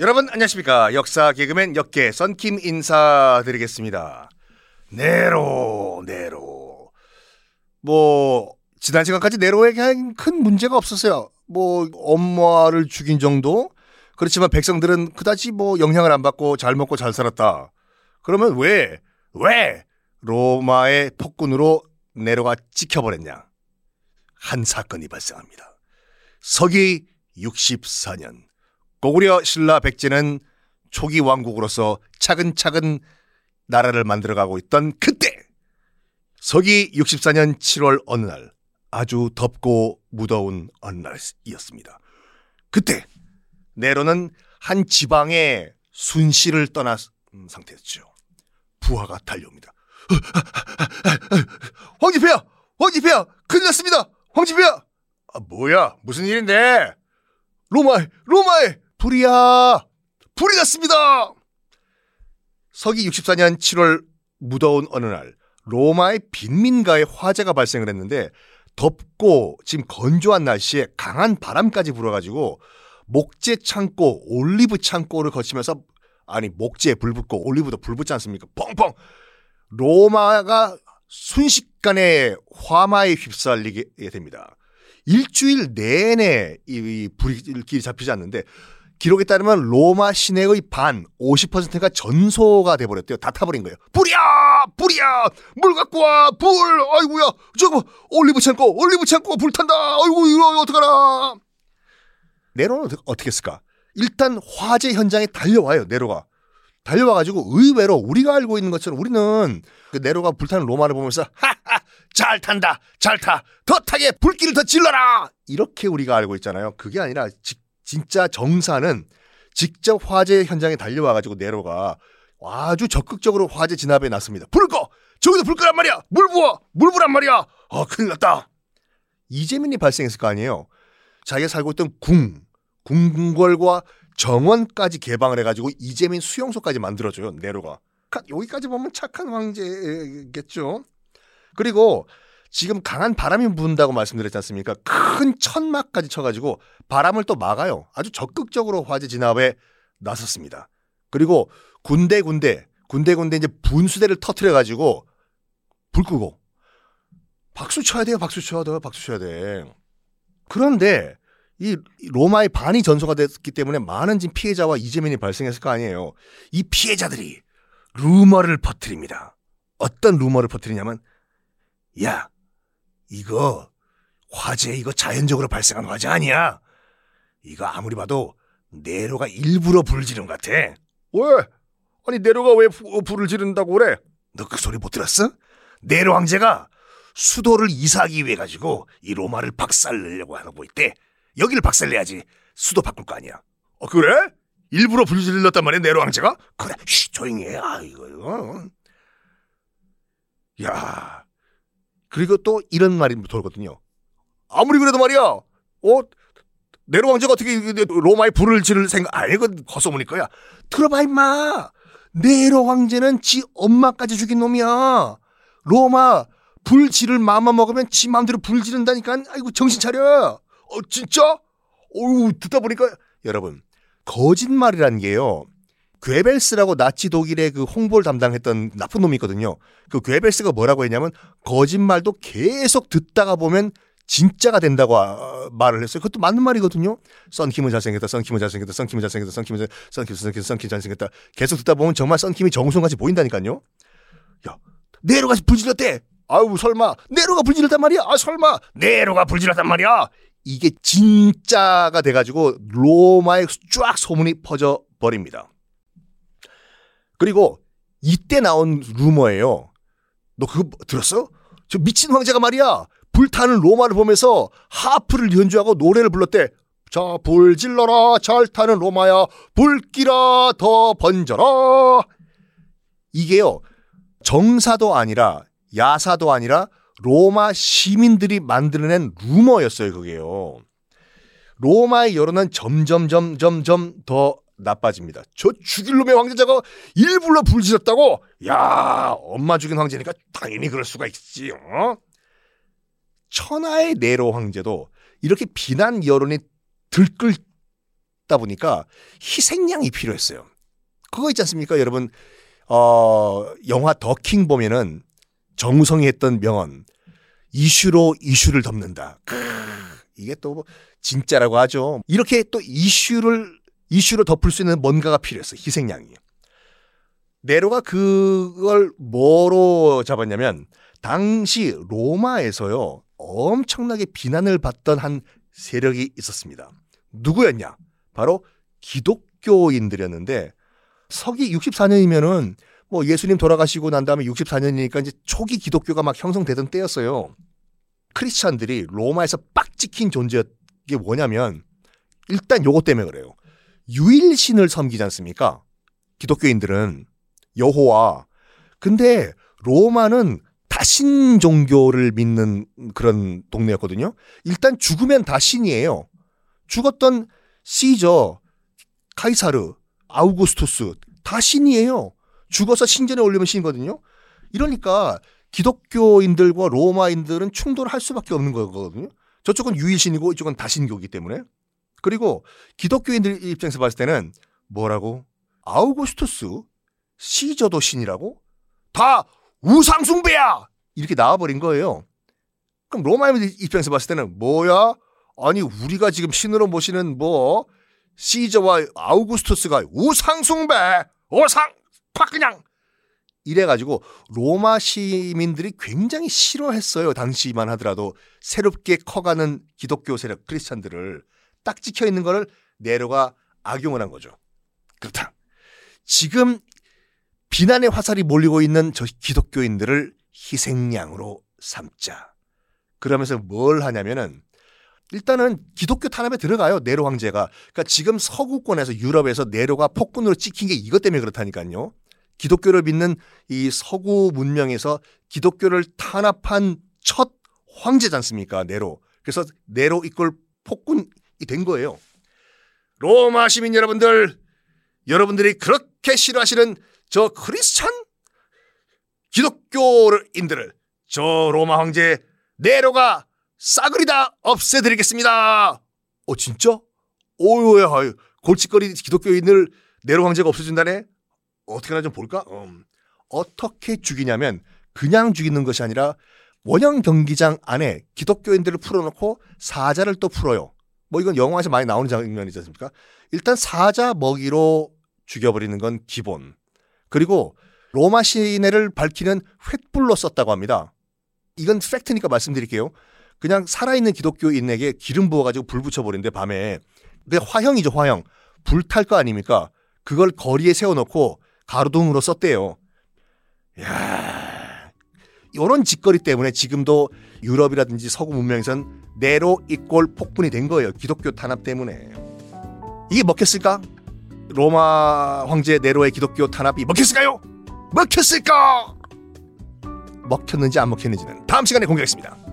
여러분 안녕하십니까? 역사 개그맨 역계 썬킴 인사드리겠습니다. 네로 네로. 뭐 지난 시간까지 네로에게 큰 문제가 없었어요. 뭐 엄마를 죽인 정도? 그렇지만 백성들은 그다지 뭐 영향을 안 받고 잘 먹고 잘 살았다. 그러면 왜왜 로마의 폭군으로 네로가 찍혀버렸냐? 한 사건이 발생합니다. 서기 64년 고구려 신라 백제는 초기 왕국으로서 차근차근 나라를 만들어가고 있던 그때 서기 64년 7월 어느 날 아주 덥고 무더운 어느 날이었습니다. 그때 네로는 한 지방의 순시를 떠난 상태였죠. 부하가 달려옵니다. 황지폐야! 황지폐야! 큰일 났습니다! 황지폐야! 아, 뭐야? 무슨 일인데? 로마에! 로마에! 불이야! 불이 났습니다! 서기 64년 7월 무더운 어느 날 로마의 빈민가에 화재가 발생을 했는데 덥고 지금 건조한 날씨에 강한 바람까지 불어가지고 목재 창고, 올리브 창고를 거치면서 아니 목재에 불 붙고 올리브도 불 붙지 않습니까? 펑펑 로마가 순식간에 화마에 휩쓸리게 됩니다. 일주일 내내 이 불길이 잡히지 않는데 기록에 따르면 로마 시내의 반 50%가 전소가 돼버렸대요. 다 타버린 거예요. 불이야! 불이야! 물 갖고 와! 불! 아이고야! 저거 올리브 창고! 올리브 창고 불탄다! 아이고 이거 어떡하나! 네로는 어떻게 했을까? 일단 화재 현장에 달려와요. 네로가. 달려와가지고 의외로 우리가 알고 있는 것처럼 우리는 그 네로가 불타는 로마를 보면서 하하 잘 탄다 잘 타 더 타게 불길을 더 질러라 이렇게 우리가 알고 있잖아요. 그게 아니라 직 진짜 정사는 직접 화재 현장에 달려와가지고 네로가 아주 적극적으로 화재 진압에 났습니다. 불을 꺼! 저기도 불 끄란 말이야! 물 부어! 물 부란 말이야! 아, 큰일 났다! 이재민이 발생했을 거 아니에요? 자기가 살고 있던 궁, 궁궐과 정원까지 개방을 해가지고 이재민 수용소까지 만들어줘요, 네로가. 여기까지 보면 착한 황제겠죠? 그리고 지금 강한 바람이 분다고 말씀드렸지 않습니까? 큰 천막까지 쳐가지고 바람을 또 막아요. 아주 적극적으로 화재 진압에 나섰습니다. 그리고 군데군데 군데군데 이제 분수대를 터트려가지고 불 끄고 박수 쳐야 돼요. 박수 쳐야 돼요. 박수 쳐야 돼. 그런데 이 로마의 반이 전소가 됐기 때문에 많은 진 피해자와 이재민이 발생했을 거 아니에요. 이 피해자들이 루머를 퍼뜨립니다. 어떤 루머를 퍼뜨리냐면 야 이거 화재 이거 자연적으로 발생한 화재 아니야. 이거 아무리 봐도 네로가 일부러 불을 지른 것 같아. 왜? 아니 네로가 왜 부, 어, 불을 지른다고 그래? 너 그 소리 못 들었어? 네로 황제가 수도를 이사하기 위해 가지고 이 로마를 박살내려고 하고 있대. 여기를 박살내야지 수도 바꿀 거 아니야. 어 그래? 일부러 불 질렀단 말이야 네로 황제가? 그래, 쉬 조용히 해. 아 이거 이거. 야, 그리고 또 이런 말이 돌거든요. 아무리 그래도 말이야. 어? 네로 왕자가 어떻게 로마의 불을 지를 생각, 아, 이건 헛소문일 거야. 들어봐, 임마. 네로 황제는 지 엄마까지 죽인 놈이야. 로마 불 지를 마음만 먹으면 지 마음대로 불 지른다니까. 아이고, 정신 차려. 어, 진짜? 어우, 듣다 보니까, 여러분, 거짓말이란 게요. 괴벨스라고 나치 독일의 그 홍보를 담당했던 나쁜 놈이 있거든요. 그 괴벨스가 뭐라고 했냐면 거짓말도 계속 듣다가 보면 진짜가 된다고 아, 말을 했어요. 그것도 맞는 말이거든요. 썬킴은 잘생겼다, 썬킴은 잘생겼다, 썬킴은 잘생겼다, 썬킴은 잘, 썬킴, 썬킴, 썬킴 잘생겼다. 계속 듣다 보면 정말 썬킴이 정우성같이 보인다니까요. 야, 네로가 불질렀대. 아유 설마 네로가 불질렀단 말이야. 아 설마 네로가 불질렀단 말이야. 이게 진짜가 돼가지고 로마에 쫙 소문이 퍼져 버립니다. 그리고 이때 나온 루머예요. 너 그거 들었어? 저 미친 황제가 말이야. 불타는 로마를 보면서 하프를 연주하고 노래를 불렀대. 자, 불 질러라. 잘 타는 로마야. 불기라 더 번져라. 이게요. 정사도 아니라 야사도 아니라 로마 시민들이 만들어낸 루머였어요, 그게요. 로마의 여론은 점점 점점 점 더 나빠집니다. 저 죽일 놈의 황제자가 일부러 불지졌다고? 야, 엄마 죽인 황제니까 당연히 그럴 수가 있지. 어? 천하의 네로 황제도 이렇게 비난 여론이 들끓다 보니까 희생양이 필요했어요. 그거 있지 않습니까, 여러분? 어, 영화 더킹 보면은 정우성이 했던 명언 이슈로 이슈를 덮는다. 크, 이게 또 진짜라고 하죠. 이렇게 또 이슈를 이슈로 덮을 수 있는 뭔가가 필요했어. 희생양이. 네로가 그걸 뭐로 잡았냐면 당시 로마에서요. 엄청나게 비난을 받던 한 세력이 있었습니다. 누구였냐? 바로 기독교인들이었는데 서기 64년이면은 뭐 예수님 돌아가시고 난 다음에 64년이니까 이제 초기 기독교가 막 형성되던 때였어요. 크리스찬들이 로마에서 빡 찍힌 존재였게 뭐냐면 일단 요것 때문에 그래요. 유일신을 섬기지 않습니까? 기독교인들은 여호와. 근데 로마는 다신 종교를 믿는 그런 동네였거든요. 일단 죽으면 다 신이에요. 죽었던 시저, 카이사르, 아우구스투스 다 신이에요. 죽어서 신전에 올리면 신이거든요. 이러니까 기독교인들과 로마인들은 충돌할 수밖에 없는 거거든요. 저쪽은 유일신이고 이쪽은 다신교이기 때문에. 그리고 기독교인들 입장에서 봤을 때는 뭐라고? 아우구스투스, 시저도 신이라고? 다 우상숭배야! 이렇게 나와버린 거예요. 그럼 로마인들 입장에서 봤을 때는 뭐야? 아니 우리가 지금 신으로 모시는 뭐 시저와 아우구스투스가 우상숭배, 우상, 팍 그냥 이래가지고 로마 시민들이 굉장히 싫어했어요. 당시만 하더라도 새롭게 커가는 기독교 세력 크리스찬들을 딱 찍혀 있는 거를 네로가 악용을 한 거죠. 그렇다. 지금 비난의 화살이 몰리고 있는 저 기독교인들을 희생양으로 삼자. 그러면서 뭘 하냐면은 일단은 기독교 탄압에 들어가요. 네로 황제가. 그러니까 지금 서구권에서 유럽에서 네로가 폭군으로 찍힌 게 이것 때문에 그렇다니까요. 기독교를 믿는 이 서구 문명에서 기독교를 탄압한 첫 황제지 않습니까? 네로. 그래서 네로 이꼴 폭군이 된 거예요. 로마 시민 여러분들, 여러분들이 그렇게 싫어하시는 저 크리스찬 기독교인들을 저 로마 황제 네로가 싸그리 다 없애드리겠습니다. 어 진짜? 오야 골칫거리 기독교인을 네로 황제가 없애준다네. 어떻게 하나 좀 볼까? 음. 어떻게 죽이냐면 그냥 죽이는 것이 아니라 원형 경기장 안에 기독교인들을 풀어놓고 사자를 또 풀어요. 뭐 이건 영화에서 많이 나오는 장면이지 않습니까? 일단 사자 먹이로 죽여버리는 건 기본. 그리고 로마 시내를 밝히는 횃불로 썼다고 합니다. 이건 팩트니까 말씀드릴게요. 그냥 살아있는 기독교인에게 기름 부어가지고 불 붙여버리는데 밤에 그게 화형이죠 화형. 불 탈 거 아닙니까? 그걸 거리에 세워놓고 가로등으로 썼대요. 야 이런 짓거리 때문에 지금도 유럽이라든지 서구 문명에선 네로 이꼴 폭군이 된 거예요. 기독교 탄압 때문에. 이게 먹혔을까? 로마 황제 네로의 기독교 탄압이 먹혔을까요? 먹혔을까? 먹혔는지 안 먹혔는지는 다음 시간에 공개하겠습니다.